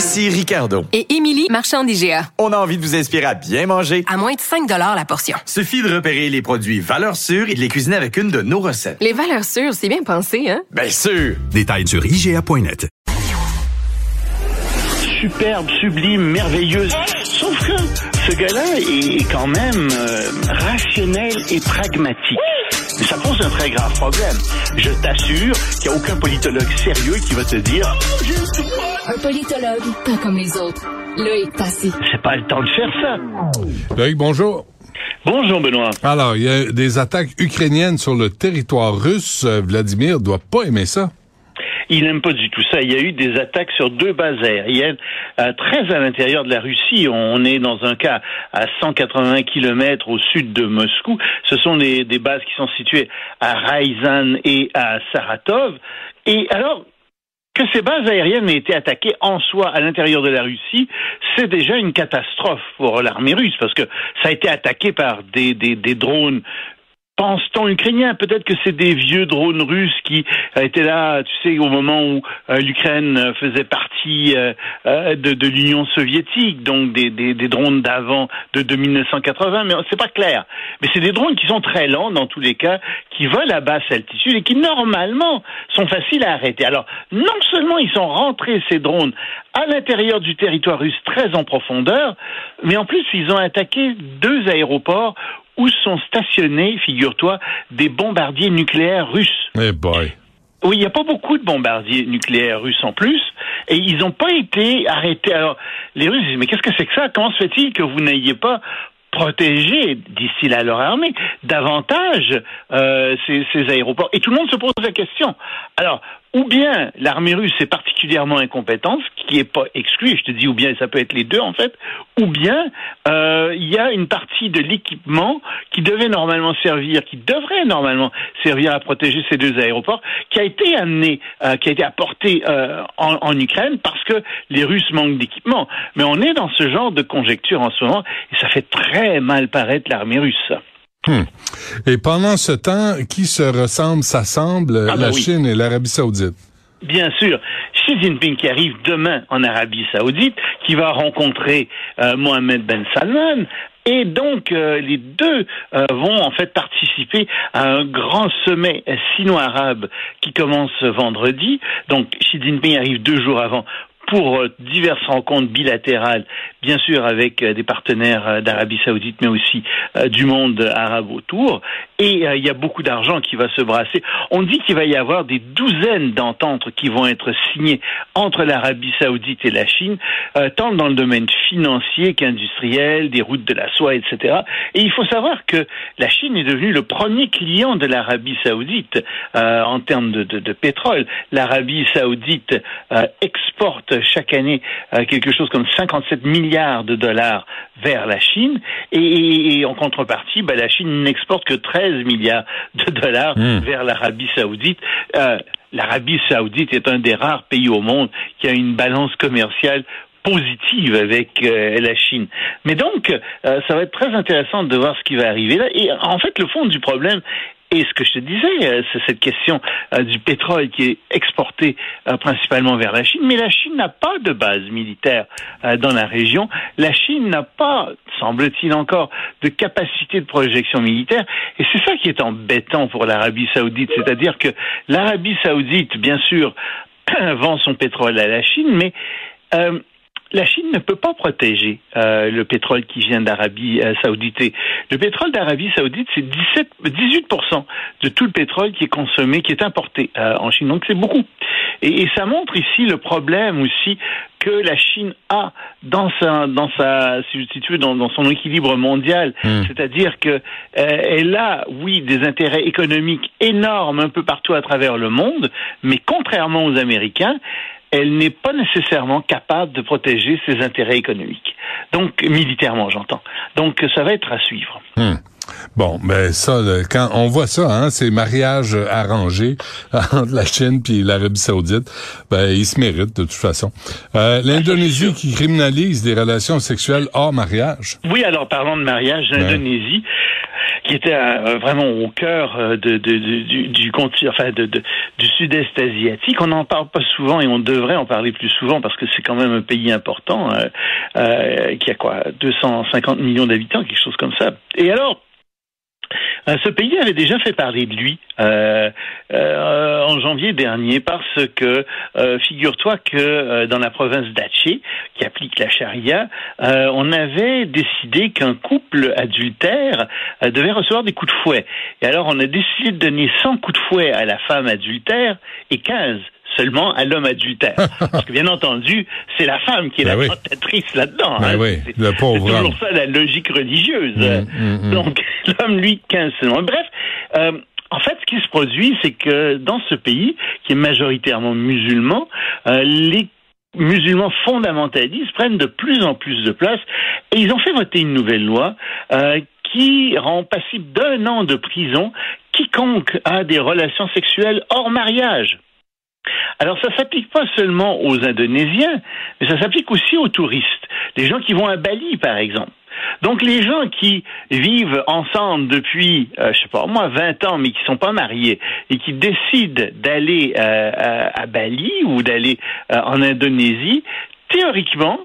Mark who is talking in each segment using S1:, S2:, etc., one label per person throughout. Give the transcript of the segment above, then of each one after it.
S1: Ici Ricardo.
S2: Et Émilie, marchand d'IGA.
S1: On a envie de vous inspirer à bien manger.
S2: À moins de 5 la portion.
S1: Suffit de repérer les produits valeurs sûres et de les cuisiner avec une de nos recettes.
S2: Les valeurs sûres, c'est bien pensé, hein?
S1: Bien sûr!
S3: Détails sur IGA.net.
S4: superbe, sublime, merveilleuse. Sauf que ce gars-là est quand même euh, rationnel et pragmatique. Mais ça pose un très grave problème. Je t'assure qu'il n'y a aucun politologue sérieux qui va te dire oh.
S5: Un politologue, pas comme les autres. Loïc Passy.
S4: C'est pas le temps de faire ça.
S6: Loïc, bonjour.
S4: Bonjour Benoît.
S6: Alors, il y a des attaques ukrainiennes sur le territoire russe. Euh, Vladimir doit pas aimer ça.
S4: Il n'aime pas du tout ça. Il y a eu des attaques sur deux bases aériennes euh, très à l'intérieur de la Russie. On est dans un cas à 180 kilomètres au sud de Moscou. Ce sont des, bases qui sont situées à Ryazan et à Saratov. Et alors, que ces bases aériennes aient été attaquées en soi à l'intérieur de la Russie, c'est déjà une catastrophe pour l'armée russe parce que ça a été attaqué par des drones pense-t-on ukrainien Peut-être que c'est des vieux drones russes qui euh, étaient là, tu sais, au moment où euh, l'Ukraine euh, faisait partie de, l'Union soviétique, donc des, des, des drones d'avant de, de 1980, mais c'est pas clair. Mais c'est des drones qui sont très lents dans tous les cas, qui volent à basse altitude et qui normalement sont faciles à arrêter. Alors, non seulement ils sont rentrés ces drones à l'intérieur du territoire russe très en profondeur, mais en plus ils ont attaqué deux aéroports où sont stationnés, figure-toi, des bombardiers nucléaires russes?
S6: Eh boy.
S4: Oui, il n'y a pas beaucoup de bombardiers nucléaires russes en plus, et ils n'ont pas été arrêtés. Alors, les Russes disent, mais qu'est-ce que c'est que ça? Comment se fait-il que vous n'ayez pas protégé d'ici là leur armée davantage euh, ces, ces aéroports? Et tout le monde se pose la question. Alors, ou bien l'armée russe est particulièrement incompétente, ce qui n'est pas exclu, je te dis ou bien ça peut être les deux en fait, ou bien euh, il y a une partie de l'équipement qui devait normalement servir, qui devrait normalement servir à protéger ces deux aéroports, qui a été amené, euh, qui a été apporté euh, en, en, Ukraine parce que les Russes manquent d'équipement. Mais on est dans ce genre de conjecture en ce moment, et ça fait très mal paraître l'armée russe.
S6: Hmm. Et pendant ce temps, qui se ressemble, s'assemble,
S4: Ah, ben
S6: la
S4: oui.
S6: Chine et l'Arabie saoudite?
S4: Bien sûr, Xi Jinping qui arrive demain en Arabie Saoudite, qui va rencontrer euh, Mohamed Ben Salman. Et donc, euh, les deux euh, vont en fait participer à un grand sommet sino-arabe qui commence vendredi. Donc, Xi Jinping arrive deux jours avant pour euh, diverses rencontres bilatérales, bien sûr avec euh, des partenaires euh, d'Arabie Saoudite, mais aussi du monde arabe autour. Et il y a beaucoup d'argent qui va se brasser. On dit qu'il va y avoir des douzaines d'ententes qui vont être signées entre l'Arabie Saoudite et la Chine, tant dans le domaine financier qu'industriel, des routes de la soie, etc. Et il faut savoir que la Chine est devenue le premier client de l'Arabie Saoudite euh, en termes de, pétrole. L'Arabie Saoudite exporte chaque année euh, quelque chose comme 57 milliards de dollars vers la Chine et, et en contrepartie, ben, la Chine n'exporte que 13 milliards de dollars
S6: Hmm.
S4: vers l'Arabie Saoudite. Euh, L'Arabie Saoudite est un des rares pays au monde qui a une balance commerciale positive avec euh, la Chine. Mais donc, euh, ça va être très intéressant de voir ce qui va arriver là. Et en fait, le fond du problème et ce que je te disais, euh, c'est cette question euh, du pétrole qui est exporté euh, principalement vers la Chine. Mais la Chine n'a pas de base militaire dans la région. La Chine n'a pas, semble-t-il encore, de capacité de projection militaire. Et c'est ça qui est embêtant pour l'Arabie saoudite. C'est-à-dire que l'Arabie saoudite, bien sûr, vend son pétrole à la Chine, mais euh, la Chine ne peut pas protéger euh, le pétrole qui vient d'Arabie euh, saoudite. Le pétrole d'Arabie saoudite, c'est 17, 18% de tout le pétrole qui est consommé, qui est importé euh, en Chine. Donc c'est beaucoup. Et, et ça montre ici le problème aussi que la Chine a dans sa, dans sa, si dans, dans son équilibre mondial.
S6: Hmm.
S4: C'est-à-dire que euh, elle a, oui, des intérêts économiques énormes un peu partout à travers le monde, mais contrairement aux Américains, elle n'est pas nécessairement capable de protéger ses intérêts économiques. Donc, militairement, j'entends. Donc, ça va être à suivre.
S6: Hmm. Bon, ben ça, quand on voit ça, hein, ces mariages arrangés entre la Chine puis l'Arabie Saoudite, ben ils se méritent de toute façon. Euh, L'Indonésie qui criminalise des relations sexuelles hors mariage.
S4: Oui, alors parlons de mariage, l'Indonésie. Qui était euh, vraiment au cœur euh, de, de, du, du, enfin de, du sud-est asiatique. On n'en parle pas souvent et on devrait en parler plus souvent parce que c'est quand même un pays important euh, qui a quoi 250 millions d'habitants, quelque chose comme ça. Et alors, euh, ce pays avait déjà fait parler de lui euh, euh, en janvier dernier parce que figure-toi que dans la province d'Aceh, qui applique la charia, on avait décidé qu'un couple adultère devait recevoir des coups de fouet. Et alors on a décidé de donner 100 coups de fouet à la femme adultère et 15 seulement à l'homme adultère. Parce que bien entendu, c'est la femme qui est la ben tentatrice là-dedans.
S6: Ben hein. C'est toujours
S4: ça la logique religieuse. Mm, mm, mm. Donc l'homme, lui, 15 seulement. Bref, euh, en fait, ce qui se produit, c'est que dans ce pays, qui est majoritairement musulman, euh, les musulmans fondamentalistes prennent de plus en plus de place et ils ont fait voter une nouvelle loi euh, qui rend passible d'un an de prison quiconque a des relations sexuelles hors mariage. Alors ça s'applique pas seulement aux Indonésiens, mais ça s'applique aussi aux touristes, les gens qui vont à Bali par exemple. Donc les gens qui vivent ensemble depuis, euh, je sais pas moi, 20 ans, mais qui sont pas mariés et qui décident d'aller euh, à, Bali ou d'aller euh, en Indonésie, théoriquement,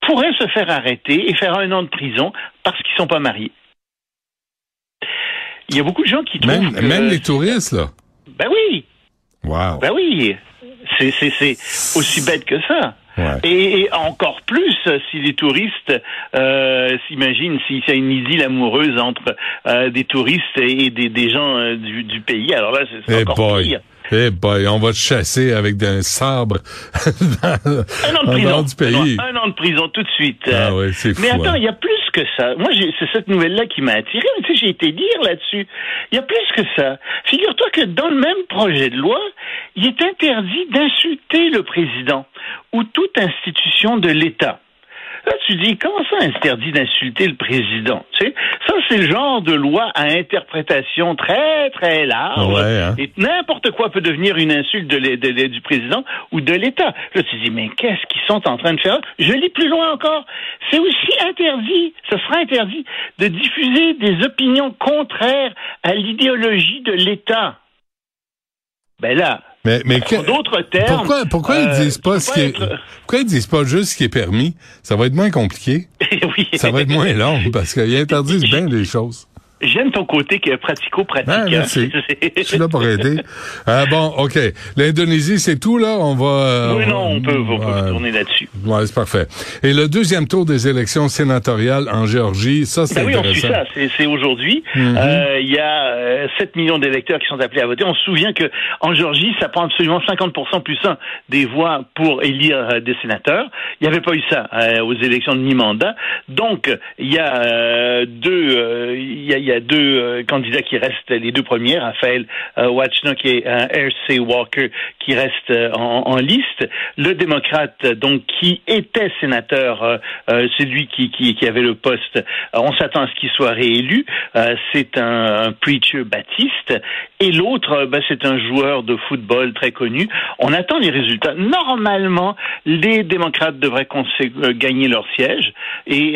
S4: pourraient se faire arrêter et faire un an de prison parce qu'ils sont pas mariés. Il y a beaucoup de gens qui trouvent
S6: même, même les touristes là.
S4: Oui,
S6: Wow.
S4: Ben oui, c'est aussi bête que ça. Et, encore plus si les touristes euh, s'imaginent s'il y a une idylle amoureuse entre euh, des touristes et des, des gens euh, du, du, pays. Alors là, c'est eh encore pire.
S6: Eh boy, on va te chasser avec un sabre
S4: un an de prison. Du pays. Un an de prison tout de suite.
S6: Ah ouais, c'est
S4: Mais attends,
S6: hein.
S4: il y a plus que ça. Moi, c'est cette nouvelle-là qui m'a attiré. Tu sais, j'ai été lire là-dessus. Il y a plus que ça. Figure-toi que dans le même projet de loi, il est interdit d'insulter le président ou toute institution de l'État. Là, tu dis, comment ça interdit d'insulter le président? Tu sais, ça, c'est le genre de loi à interprétation très, très large.
S6: Hein.
S4: Et n'importe quoi peut devenir une insulte de, du président ou de l'État. Là, tu dis, mais qu'est-ce qu'ils sont en train de faire? Je lis plus loin encore. C'est aussi interdit, ce sera interdit, de diffuser des opinions contraires à l'idéologie de l'État. Ben là,
S6: mais, mais
S4: d'autres termes.
S6: Pourquoi, pourquoi ils disent pas ce qui est, pourquoi ils disent pas juste ce qui est permis? Ça va être moins compliqué.
S4: oui.
S6: Ça va être moins long parce qu'ils interdisent bien des choses.
S4: J'aime ton côté qui est pratico-pratique.
S6: Ah, merci. Je suis là pour aider. Ah, bon, OK. L'Indonésie, c'est tout, là? On va...
S4: Euh, oui, non, on peut, on peut tourner là-dessus.
S6: Ouais, c'est parfait. Et le deuxième tour des élections sénatoriales en Géorgie, ça, c'est
S4: ben oui, on suit ça. C'est aujourd'hui.
S6: Mhm.
S4: euh, il y a 7 euh, millions d'électeurs qui sont appelés à voter. On se souvient que en Géorgie, ça prend absolument 50% plus un des voix pour élire euh, des sénateurs. Il n'y avait pas eu ça aux élections de mi-mandat. Donc, il y a deux... Il y a, y a deux euh, candidats qui restent les deux premiers, Raphaël euh, Wachnock et euh, R.C. Walker, qui restent en, liste. Le démocrate, donc, qui était sénateur, c'est lui qui, qui, avait le poste. on s'attend à ce qu'il soit réélu. c'est un, preacher baptiste. Et l'autre, ben, c'est un joueur de football très connu. On attend les résultats. Normalement, les démocrates devraient gagner leur siège et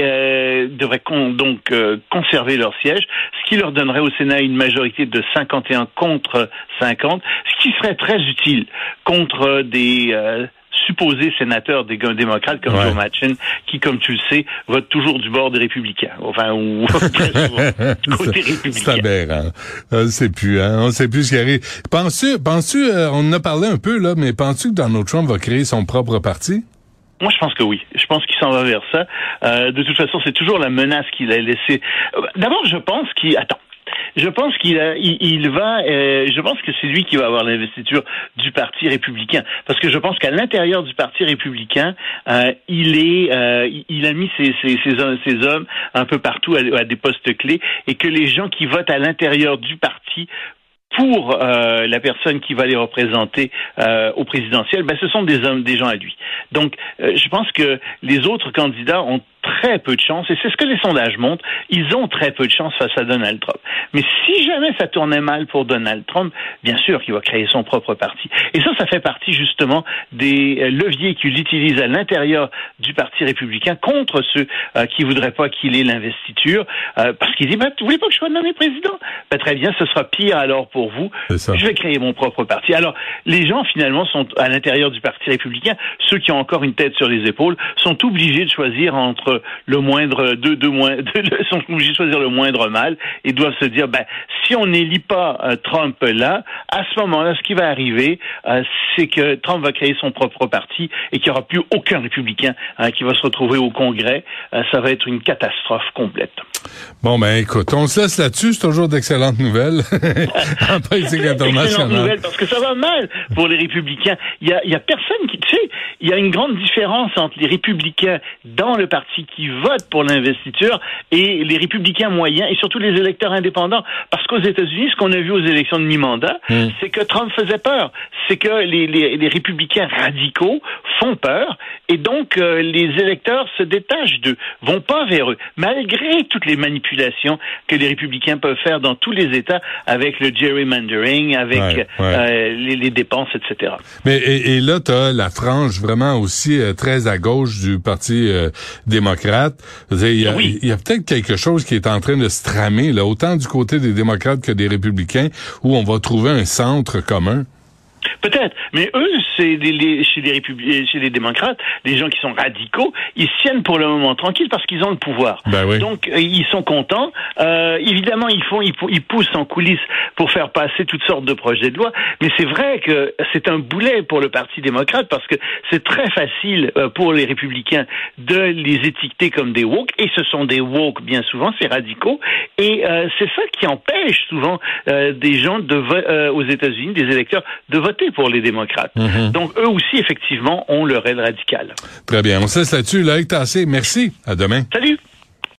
S4: devraient donc conserver leur siège ce qui leur donnerait au Sénat une majorité de 51 contre 50, ce qui serait très utile contre des euh, supposés sénateurs des démocrates comme Joe Manchin, qui, comme tu le sais, vote toujours du bord des républicains. Enfin, ou côté républicain.
S6: C'est aberrant. On ne sait plus, hein. On sait plus ce qui arrive. Penses-tu, penses-tu, euh, on en a parlé un peu, là, mais penses-tu que Donald Trump va créer son propre parti?
S4: Moi, je pense que oui. Je pense qu'il s'en va vers ça. Euh, de toute façon, c'est toujours la menace qu'il a laissée. Euh, d'abord, je pense qu'il... Attends. Je pense qu'il il, va. Euh, je pense que c'est lui qui va avoir l'investiture du Parti républicain, parce que je pense qu'à l'intérieur du Parti républicain, euh, il est, euh, il a mis ses, ses, ses, hommes un peu partout à, des postes clés, et que les gens qui votent à l'intérieur du parti pour euh, la personne qui va les représenter euh, au présidentiel, ben, ce sont des hommes, des gens à lui. Donc, euh, je pense que les autres candidats ont très peu de chance, et c'est ce que les sondages montrent, ils ont très peu de chance face à Donald Trump. Mais si jamais ça tournait mal pour Donald Trump, bien sûr qu'il va créer son propre parti. Et ça, ça fait partie justement des euh, leviers qu'il utilise à l'intérieur du Parti républicain contre ceux euh, qui voudraient pas qu'il ait l'investiture, euh, parce qu'il dit, ben, vous voulez pas que je sois nommé président? Ben, très bien, ce sera pire alors pour vous. Je vais créer mon propre parti. Alors, les gens, finalement, sont à l'intérieur du Parti républicain, ceux qui ont encore une tête sur les épaules, sont obligés de choisir entre le moindre de, de, moins, de, sont obligés de choisir le moindre mal et doivent se dire ben si on n'élit pas euh, Trump là, à ce moment-là, ce qui va arriver, euh, c'est que Trump va créer son propre parti et qu'il n'y aura plus aucun républicain hein, qui va se retrouver au Congrès. Euh, ça va être une catastrophe complète.
S6: Bon, ben écoute, on se laisse là-dessus. C'est toujours d'excellentes nouvelles en politique internationale.
S4: nouvelles parce que ça va mal pour les républicains. Il y a, il y a personne qui... Tu sais, il y a une grande différence entre les républicains dans le parti qui votent pour l'investiture et les républicains moyens et surtout les électeurs indépendants. Parce qu'aux États-Unis, ce qu'on a vu aux élections de mi-mandat, hmm. c'est que Trump faisait peur. C'est que les, les, les, républicains radicaux font peur et donc euh, les électeurs se détachent d'eux, vont pas vers eux, malgré toutes les manipulations que les républicains peuvent faire dans tous les États avec le gerrymandering, avec euh, les, les, dépenses, etc.
S6: Mais et, et là, tu as la frange vraiment aussi euh, très à gauche du Parti démocrate. Il y a, y a peut-être quelque chose qui est en train de se tramer, là, autant du côté des démocrates que des républicains, où on va trouver un centre commun.
S4: Peut-être, mais eux, c'est les, chez les républicains, chez les démocrates, les gens qui sont radicaux, ils tiennent pour le moment tranquilles parce qu'ils ont le pouvoir.
S6: Ben
S4: Donc euh, ils sont contents. Euh, évidemment, ils font, ils, poussent en coulisses pour faire passer toutes sortes de projets de loi. Mais c'est vrai que c'est un boulet pour le Parti démocrate parce que c'est très facile euh, pour les républicains de les étiqueter comme des woke et ce sont des woke bien souvent, c'est radicaux et c'est ça qui empêche souvent des gens de aux États-Unis, des électeurs, de voter pour les démocrates. Mhm. Donc, eux aussi, effectivement, ont leur aile radicale.
S6: Très bien. On se laisse là-dessus. Loïc Tassé, merci. À demain.
S4: Salut.